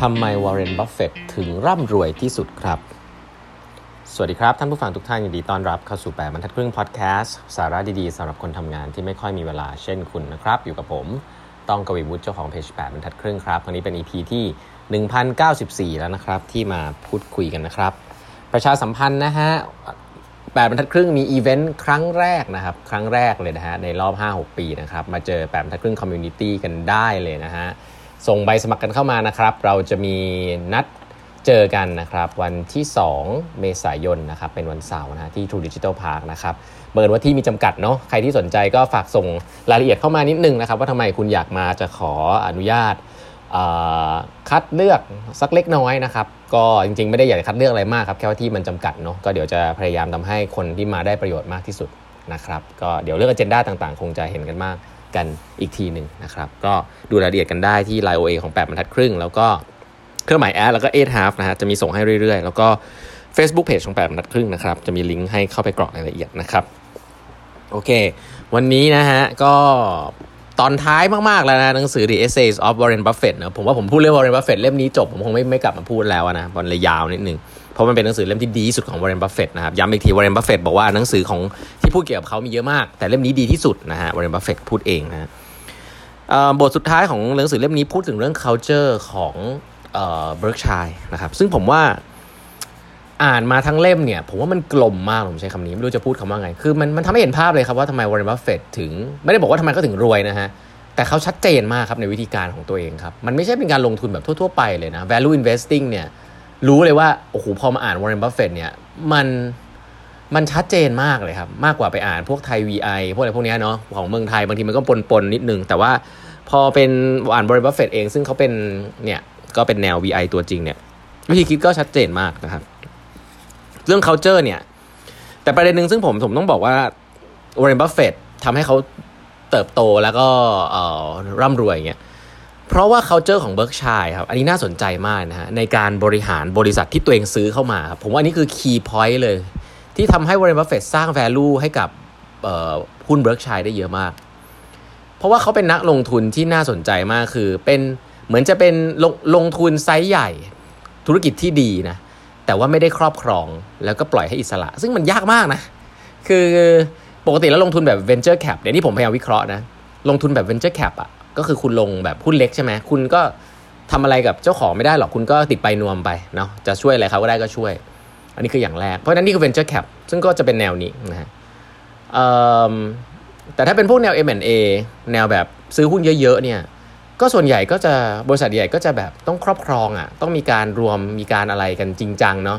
ทำไมวอร์เรน บัฟเฟตถึงร่ำรวยที่สุดครับ สวัสดีครับ ท่านผู้ฟังทุกท่านยินดีต้อนรับเข้าสู่แปดบรรทัดครึ่งพอดแคสต์สาระดีๆสำหรับคนทำงานที่ไม่ค่อยมีเวลาเช่นคุณนะครับ อยู่กับผม ต้องกวีวุฒิเจ้าของเพจแปดบรรทัดครึ่งครับวันนี้เป็น EP ที่ 1094 แล้วนะครับ ที่มาพูดคุยกันนะครับ ประชาสัมพันธ์นะฮะแปดบรรทัดครึ่งมีอีเวนต์ครั้งแรกนะครับ ครั้งแรกเลยนะฮะในรอบ 5-6 ปีนะครับมาเจอแปดบรรทัดครึ่ง community กันได้เลยนะฮะ ส่งใบสมัครกันเข้ามานะครับ เราจะมีนัดเจอกันนะครับ วันที่ 2 เมษายนนะครับ เป็นวันเสาร์นะที่ True Digital Park นะครับเบิร์ว่าที่มีจำกัดเนาะใครที่สนใจก็ฝากส่งรายละเอียดเข้ามานิดนึงนะครับ ว่าทำไมคุณอยากมาจะขออนุญาตคัดเลือกสักเล็กน้อยนะครับก็จริงๆไม่ได้อยากคัดเลือกอะไรมากครับแค่ว่าที่มันจำกัดเนาะก็เดี๋ยวจะพยายามทำให้คนที่มาได้ประโยชน์มากที่สุดนะครับก็เดี๋ยวเรื่องอเจนดาต่างๆ คงจะเห็นกันมาก กันอีกทีหนึ่งนะครับ ก็ดูรายละเอียดกันได้ที่ Line OA ของ 8บรรทัดครึ่ง แล้วก็เครื่องหมายแอดแล้วก็8 half นะฮะจะมีส่งให้เรื่อยๆ แล้วก็ Facebook Page ของ8บรรทัดครึ่งนะครับจะมีลิงก์ให้เข้าไปกรอกรายละเอียดนะครับโอเค วันนี้นะฮะก็ตอนท้ายมาก ๆ แล้วนะหนังสือ The Essays of Warren Buffett นะผมว่าผมพูดเรื่อง Warren Buffett เล่มนี้จบ ผมคงไม่ไม่กลับมาพูดแล้วนะมันเลยยาวนิดนึง เพราะมันเป็นหนังสือเล่มที่ดีที่สุดของ Warren Buffett นะครับย้ำอีกที Warren Buffett บอกว่าหนังสือของที่พูดเกี่ยวกับเขามีเยอะมาก แต่เล่มนี้ดีที่สุดนะฮะ Warren Buffett พูดเองนะบทสุดท้ายของหนังสือเล่มนี้พูดถึงเรื่อง culture ของ Berkshire นะครับซึ่งผมว่าอ่านมาทั้งเล่มเนี่ยผมว่ามันกลมมากผมใช้คำนี้ ไม่รู้จะพูดคำว่าไง คือมันมันทำให้เห็นภาพเลยครับว่าทำไมวอร์เรนบัฟเฟตถึง ไม่ได้บอกว่าทำไมเขาถึงรวยนะฮะแต่เขาชัดเจนมากครับในวิธีการของตัวเองครับ มันไม่ใช่เป็นการลงทุนแบบทั่ว ๆ ไปเลยนะ value investing เนี่ย รู้เลยว่าโอ้โหพอมาอ่านวอร์เรนบัฟเฟตเนี่ยมันมันชัดเจนมากเลยครับ มากกว่าไปอ่านพวกไทย VI พวกอะไรพวกนี้เนาะของเมืองไทยบางทีมันก็ปนๆกันนิดนึง แต่ว่าพอเป็นอ่านบริบัฟเฟตเองซึ่งเขาเป็นเนี่ยก็เป็นแนว VI ตัวจริงเนี่ยวิธีคิดก็ชัดเจนมากนะครับ เรื่อง culture เนี่ย แต่ประเด็นหนึ่งซึ่งผมผมต้องบอกว่าวอร์เรนบัฟเฟตทำให้เขาเติบโตแล้วก็ร่ำรวยเงี้ย เพราะว่า culture ของ Berkshire ครับ อันนี้น่าสนใจมากนะฮะในการบริหารบริษัทที่ตัวเองซื้อเข้ามาครับผมว่านี่คือ key point เลย ที่ทำให้วอร์เรนบัฟเฟตสร้าง value ให้กับหุ้น Berkshire ได้เยอะมาก เพราะว่าเขาเป็นนักลงทุนที่น่าสนใจมากคือเป็นเหมือนจะเป็นลงลงทุนไซส์ใหญ่ธุรกิจที่ดีนะแต่ว่าไม่ได้ครอบครองแล้วก็ปล่อยให้อิสระ ซึ่งมันยากมากนะ คือปกติแล้วลงทุนแบบ venture cap เดี๋ยวนี้ผมพยายามวิเคราะห์นะ ลงทุนแบบ venture cap อะ ก็คือคุณลงแบบหุ้นเล็กใช่ไหมคุณก็ทำอะไรกับเจ้าของไม่ได้หรอกคุณก็ติดไปนวมไปเนาะจะช่วยอะไรเขาก็ได้ก็ช่วย อันนี้คืออย่างแรก เพราะนั้นนี่คือ venture cap ซึ่งก็จะเป็นแนวนี้นะฮะแต่ถ้าเป็นพวกแนว M&A แนวแบบซื้อหุ้นเยอะๆเนี่ยก็ส่วนใหญ่ก็จะบริษัทใหญ่ก็จะแบบต้องครอบครองอะ่ะต้องมีการรวมมีการอะไรกันจริงจังเนาะ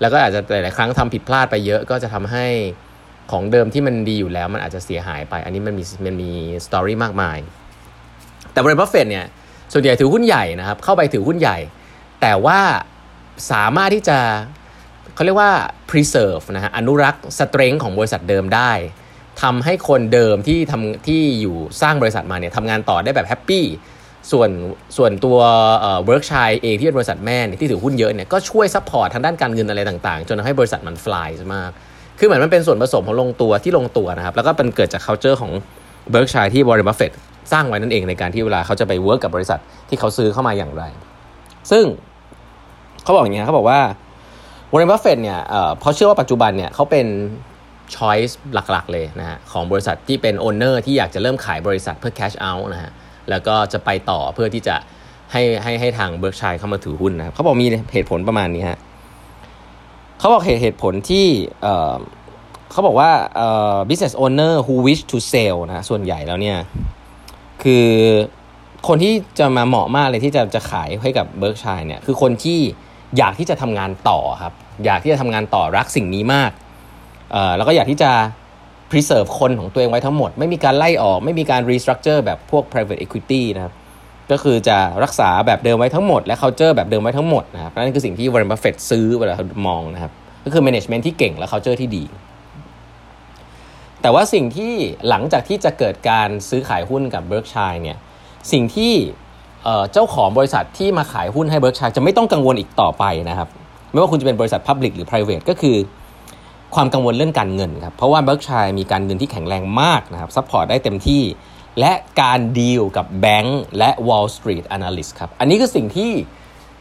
แล้วก็อาจจะหลายๆครั้งทำผิดพลาดไปเยอะก็จะทำให้ของเดิมที่มันดีอยู่แล้วมันอาจจะเสียหายไป อันนี้มันมีมันมี story มากมาย แต่ Warren Buffett เนี่ยส่วนใหญ่ถือหุ้นใหญ่นะครับ เข้าไปถือหุ้นใหญ่ แต่ว่าสามารถที่จะเขาเรียกว่า preserve นะฮะอนุรักษ์ strength ของบริษัทเดิมได้ทำให้คนเดิมที่ทำที่อยู่สร้างบริษัทมาเนี่ยทำงานต่อได้แบบ happy ส่วนส่วนตัว Berkshire เองที่เป็นบริษัทแม่ที่ถือหุ้นเยอะเนี่ยก็ช่วย support ทางด้านการเงินอะไรต่างๆ จนทำให้บริษัทมัน fly มาก คือเหมือนมันเป็นส่วนผสมของลงตัวที่ลงตัวนะครับ แล้วก็เป็นเกิดจาก culture ของ Berkshire ที่ Warren Buffett สร้างไว้นั่นเองในการที่เวลาเขาจะไป work กับบริษัทที่เขาซื้อเข้ามาอย่างไร ซึ่งเขาบอกอย่างนี้เขาบอกว่า Warren Buffett เนี่ยเพราเชื่อว่าปัจจุบันเนี่ยเขาเป็น choice หลักๆเลยนะฮะของบริษัทที่เป็น owner ที่อยากจะเริ่มขายบริษัทเพื่อ cash out นะฮะแล้วก็จะไปต่อเพื่อที่จะให้ให้ให้ทาง Berkshire เข้ามาถือหุ้นนะครับเขาบอกมีเหตุผลประมาณนี้ฮะเขาบอกเหตุเหตุผลที่เขาบอกว่า business owner who wish to sell นะส่วนใหญ่แล้วเนี่ย คือคนที่จะมาเหมาะมากเลยที่จะจะขายให้กับเบิร์กชัยเนี่ยคือคนที่อยากที่จะทำงานต่อครับอยากที่จะทำงานต่อรักสิ่งนี้มากแล้วก็อยากที่จะ preserve คนของตัวเองไว้ทั้งหมด ไม่มีการไล่ออก ไม่มีการ restructure แบบพวก private equity นะครับก็คือจะรักษาแบบเดิมไว้ทั้งหมด และ culture แบบเดิมไว้ทั้งหมดนะครับนั่นคือสิ่งที่ Warren Buffett ซื้อเวลามองนะครับก็คือ management ที่เก่งและ culture ที่ดี แต่ว่าสิ่งที่หลังจากที่จะเกิดการซื้อขายหุ้นกับ Berkshire เนี่ยสิ่งที่เจ้าของบริษัทที่มาขายหุ้นให้ Berkshire จะไม่ต้องกังวลอีกต่อไปนะครับ ไม่ว่าคุณจะเป็นบริษัท Public หรือ Private ก็คือความกังวลเรื่องการเงินครับเพราะว่า Berkshire มีการเงินที่แข็งแรงมากนะครับ support ได้เต็มที่และการดีลกับแบงก์และ Wall Street Analyst ครับ อันนี้คือสิ่งที่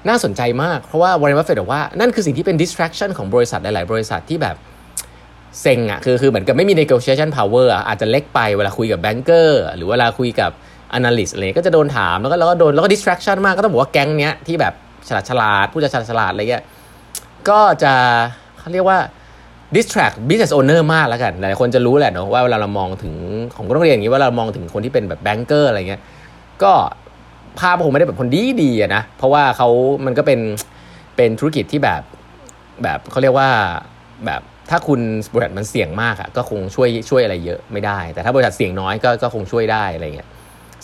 น่าสนใจมาก เพราะว่า Warren Buffett บอกว่านั่นคือสิ่งที่เป็น distraction ของบริษัทหลาย ๆ บริษัทที่แบบ เซ็งอะคือคือเหมือนกับไม่มี negotiation power อะอาจจะเล็กไปเวลาคุยกับ banker หรือเวลาคุยกับ analyst อะไรก็จะโดนถามแล้วก็แล้วก็โดนแล้วก็ distraction มากก็ต้องบอกว่าแก๊งเนี้ยที่แบบฉลาดฉลาดผู้จะฉลาดฉลาดอะไรเงี้ยก็จะเขาเรียกว่า distract business owner มากแล้วกันหลายคนจะรู้แหละเนาะว่าเวลาเรามองถึงของก็ต้องเรียนอย่างนี้ว่าเรามองถึงคนที่เป็นแบบ banker อะไรเงี้ยก็ภาพคงไม่ได้แบบคนดีดีอะนะเพราะว่าเขามันก็เป็นเป็นธุรกิจที่แบบแบบเขาเรียกว่าแบบ ถ้าคุณบริษัทมันเสี่ยงมากอะก็คงช่วยช่วยอะไรเยอะไม่ได้ แต่ถ้าบริษัทเสี่ยงน้อยก็ก็คงช่วยได้อะไรเงี้ย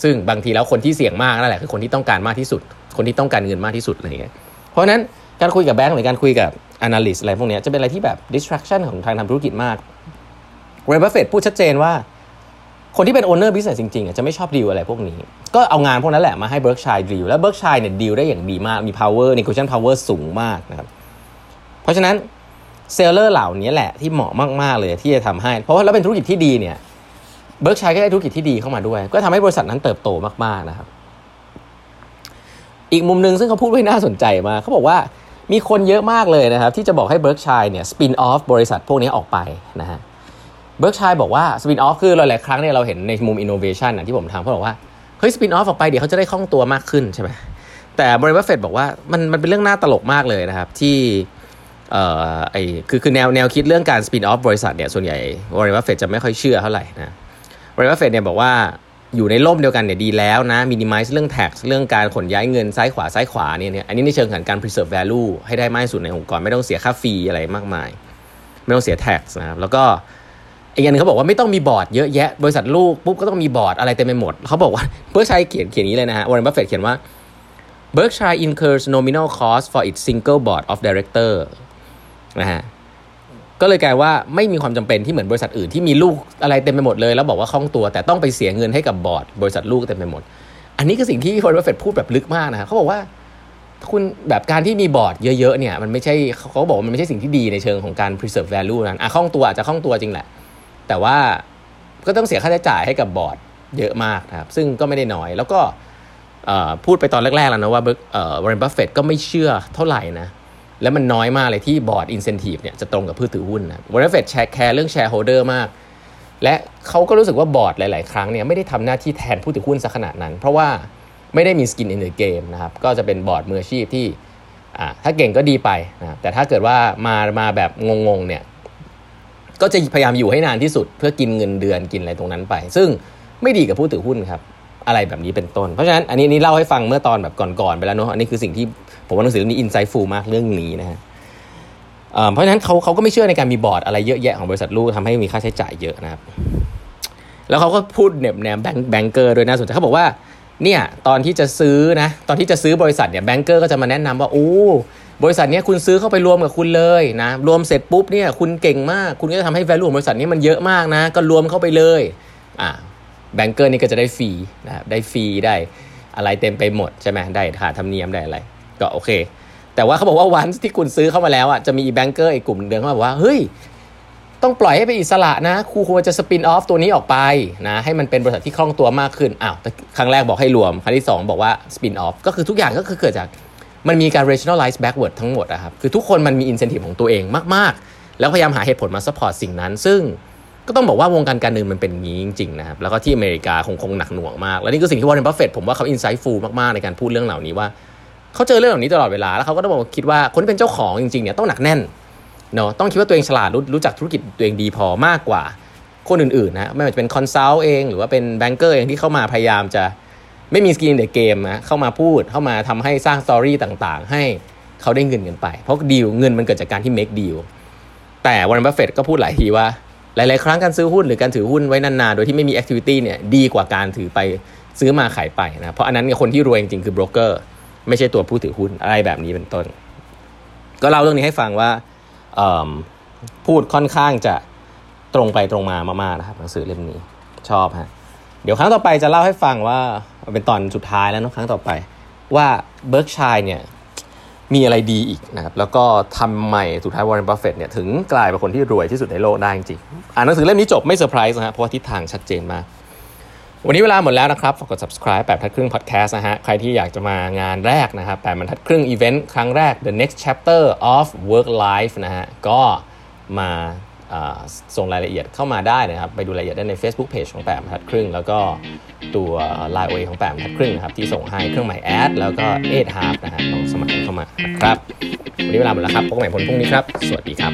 ซึ่งบางทีแล้วคนที่เสี่ยงมากนั่นแหละคือคนที่ต้องการมากที่สุด คนที่ต้องการเงินมากที่สุดอะไรเงี้ยเพราะฉะนั้นการคุยกับแบงก์หรือการคุยกับ analyst อะไรพวกนี้จะเป็นอะไรที่แบบ distraction ของทางทำธุรกิจมากWarren Buffett พูดชัดเจนว่า คนที่เป็น owner business จริงๆจะไม่ชอบดีลอะไรพวกนี้ ก็เอางานพวกนั้นแหละมาให้ Berkshire deal แล้ว Berkshire เนี่ยดีลได้อย่างดีมากมี power negotiation power สูงมากนะครับเพราะฉะนั้น seller เหล่านี้แหละที่เหมาะมากๆเลยที่จะทำให้ เพราะว่าแล้วเป็นธุรกิจที่ดีเนี่ย Berkshire ก็ได้ธุรกิจที่ดีเข้ามาด้วย ก็ทำให้บริษัทนั้นเติบโตมากๆนะครับ อีกมุมหนึ่งซึ่งเขาพูดไว้น่าสนใจมากเขาบอกว่ามีคนเยอะมากเลยนะครับ ที่จะบอกให้ Berkshire เนี่ย spin off บริษัทพวกนี้ออกไปนะฮะ Berkshire บอกว่า spin off คือหลายๆครั้งเนี่ยเราเห็นในมุมอินโนเวชันที่ผมทำเขาบอกว่าเฮ้ย spin off ออกไปเดี๋ยวเขาจะได้คล่องตัวมากขึ้นใช่ไหมแต่ Warren Buffett บอกว่ามันมันเป็นเรื่องน่าตลกมากเลยนะครับที่ เอ่อไอ้คือคือแนวแนวคิดเรื่องการ spin off บริษัทเนี่ยส่วนใหญ่ Warren Buffett จะไม่ค่อยเชื่อเท่าไหร่นะ Warren Buffett เนี่ยบอกว่าอยู่ในร่มเดียวกันเนี่ยดีแล้วนะมินิมัลเรื่อง tax เรื่องการขนย้ายเงินซ้ายขวาซ้ายขวาเนี่ยอันนี้ในเชิงของการ preserve value ให้ได้มากที่สุดในองค์กรไม่ต้องเสียค่า fee อะไรมากมาย ไม่ต้องเสีย tax นะครับแล้วก็อีกอย่างนึงเขาบอกว่าไม่ต้องมีบอร์ดเยอะแยะ บริษัทลูกปุ๊บก็ต้องมีบอร์ดอะไรเต็มไปหมด เขาบอกว่า Berkshire เขียนเขียนนี้เลยนะฮะ Warren Buffett เขียนว่า Berkshire incurs nominal cost for its single board of director นะฮะก็เลยกลายว่าไม่มีความจำเป็นที่เหมือนบริษัทอื่นที่มีลูกอะไรเต็มไปหมดเลย แล้วบอกว่าคล่องตัว แต่ต้องไปเสียเงินให้กับบอร์ดบริษัทลูกเต็มไปหมด อันนี้คือสิ่งที่ Warren Buffett พูดแบบลึกมากนะเขาบอกว่าคุณแบบการที่มีบอร์ดเยอะๆเนี่ยมันไม่ใช่เขาบอกว่ามันไม่ใช่สิ่งที่ดีในเชิงของการ preserve value นั้นอะคล่องตัวอาจจะคล่องตัวจริงแหละ แต่ว่าก็ต้องเสียค่าใช้จ่ายให้กับบอร์ดเยอะมากนะครับซึ่งก็ไม่ได้น้อยแล้วก็พูดไปตอนแรกๆแล้วนะว่า Warren Buffett ก็ไม่เชื่อเท่าไหร่นะ แล้วมันน้อยมากเลยที่บอร์ดอินเซนティブเนี่ยจะตรงกับผู้ถือหุ้นนะวอร์เรนบัฟเฟตแชร์แคร์เรื่องแชร์โฮเดอร์มาก และเขาก็รู้สึกว่าบอร์ดหลายๆ ครั้งเนี่ยไม่ได้ทำหน้าที่แทนผู้ถือหุ้นสักขนาดนั้น เพราะว่าไม่ได้มีสกินอินเดอะเกมนะครับก็จะเป็นบอร์ดมืออาชีพที่ถ้าเก่งก็ดีไปนะแต่ถ้าเกิดว่ามามาแบบงงๆเนี่ยก็จะพยายามอยู่ให้นานที่สุด เพื่อกินเงินเดือนกินอะไรตรงนั้นไป ซึ่งไม่ดีกับผู้ถือหุ้นครับอะไรแบบนี้เป็นต้น เพราะฉะนั้นอันนี้นี่เล่าให้ฟังเมื่อตอนแบบก่อนๆไปแล้วเนาะอันนี้คือสิ่งที่ ผมว่าหนังสือเล่มนี้อินไซต์ฟูลมากเรื่องนี้นะฮะเพราะฉะนั้นเขาเขาก็ไม่เชื่อในการมีบอร์ดอะไรเยอะแยะของบริษัทลูกทำให้มีค่าใช้จ่ายเยอะนะครับ แล้วเขาก็พูดเน็บแนมแบง banker โดยน่าสนใจเขาบอกว่าเนี่ยตอนที่จะซื้อนะตอนที่จะซื้อบริษัทเนี่ย banker ก็จะมาแนะนำว่าโอ้บริษัทนี้คุณซื้อเข้าไปรวมกับคุณเลยนะรวมเสร็จปุ๊บเนี่ยคุณเก่งมากคุณก็จะทำให้ value ของบริษัทนี้มันเยอะมากนะ ก็รวมเข้าไปเลยอ่า banker นี่ก็จะได้ fee นะครับได้ fee ได้อะไรเต็มไปหมดใช่ไหมได้ค่าธรรมเนียมได้อะไร ก็โอเค แต่ว่าเขาบอกว่าวันที่คุณซื้อเข้ามาแล้วอะจะมี banker อีกกลุ่มเดินเข้ามาบอกว่าเฮ้ยต้องปล่อยให้เป็นอิสระนะคุณควรจะ spin off ตัวนี้ออกไปนะให้มันเป็นบริษัทที่คล่องตัวมากขึ้นอ้าวครั้งแรกบอกให้รวม ครั้งที่ 2 บอกว่า spin off ก็คือทุกอย่างก็คือเกิดจากมันมีการ rationalize backward ทั้งหมดนะครับคือทุกคนมันมี incentive ของตัวเองมาก ๆ แล้วพยายามหาเหตุผลมา support สิ่งนั้น ซึ่งก็ต้องบอกว่าวงการการเงินมันเป็นอย่างนี้จริงๆนะครับแล้วก็ที่อเมริกาคงคงหนักหน่วงมาก แล้วนี่ก็สิ่งที่ Warren Buffett ผมว่าเขา insightful มากๆในการพูดเรื่องเหล่านี้ว่า เขาเจอเรื่องเหล่านี้ตลอดเวลา แล้วเขาก็ต้องบอกคิดว่าคนที่เป็นเจ้าของจริงๆเนี่ยต้องหนักแน่นเนาะต้องคิดว่าตัวเองฉลาดรู้รู้จักธุรกิจตัวเองดีพอมากกว่า คนอื่นๆนะไม่ว่าจะเป็น consult เองหรือว่าเป็น banker เองที่เข้ามาพยายามจะไม่มี skin in the game นะเข้ามาพูดเข้ามาทำให้สร้าง story ต่างๆ ให้เขาได้เงินกันไป เพราะดีลเงินมันเกิดจากการที่ make deal แต่ Warren Buffett ก็พูดหลายทีว่า หลายๆ ครั้งการซื้อหุ้นหรือการถือหุ้นไว้นานๆ โดยที่ไม่มี activity เนี่ยดีกว่าการถือไปซื้อมาขายไปนะเพราะอันนั้นคนที่รวยจริงๆคือโบรกเกอร์ ไม่ใช่ตัวผู้ถือหุ้นอะไรแบบนี้เป็นต้น ก็เล่าเรื่องนี้ให้ฟังว่าพูดค่อนข้างจะตรงไปตรงมามากๆนะครับหนังสือเล่มนี้ชอบฮะเดี๋ยวครั้งต่อไปจะเล่าให้ฟังว่าเป็นตอนสุดท้ายแล้วนะครั้งต่อไป ว่า Berkshire เนี่ยมีอะไรดีอีกนะครับแล้วก็ทำใหม่สุดท้ายวอร์เรนบัฟเฟตเนี่ยถึงกลายเป็นคนที่รวยที่สุดในโลกได้จริงอ่านหนังสือเล่มนี้จบไม่เซอร์ไพรส์นะฮะเพราะว่าทิศทางชัดเจนมาก วันนี้เวลาหมดแล้วนะครับ ฝากกด subscribe แปดบรรทัดครึ่ง podcast นะฮะ ใครที่อยากจะมางานแรกนะครับแปดบรรทัดครึ่งอีเวนต์ครั้งแรก the next chapter of work life นะฮะ ก็มาส่งรายละเอียดเข้ามาได้นะครับ ไปดูรายละเอียดได้ใน Facebook Page ของแปดบรรทัดครึ่ง แล้วก็ตัว Line OA ของแปดบรรทัดครึ่งนะครับ ที่ส่งให้เครื่องหมาย at แล้วก็ eight half นะฮะลองสมัครเข้ามานะครับ วันนี้เวลาหมดแล้วครับ พบกันใหม่พรุ่งนี้ครับ สวัสดีครับ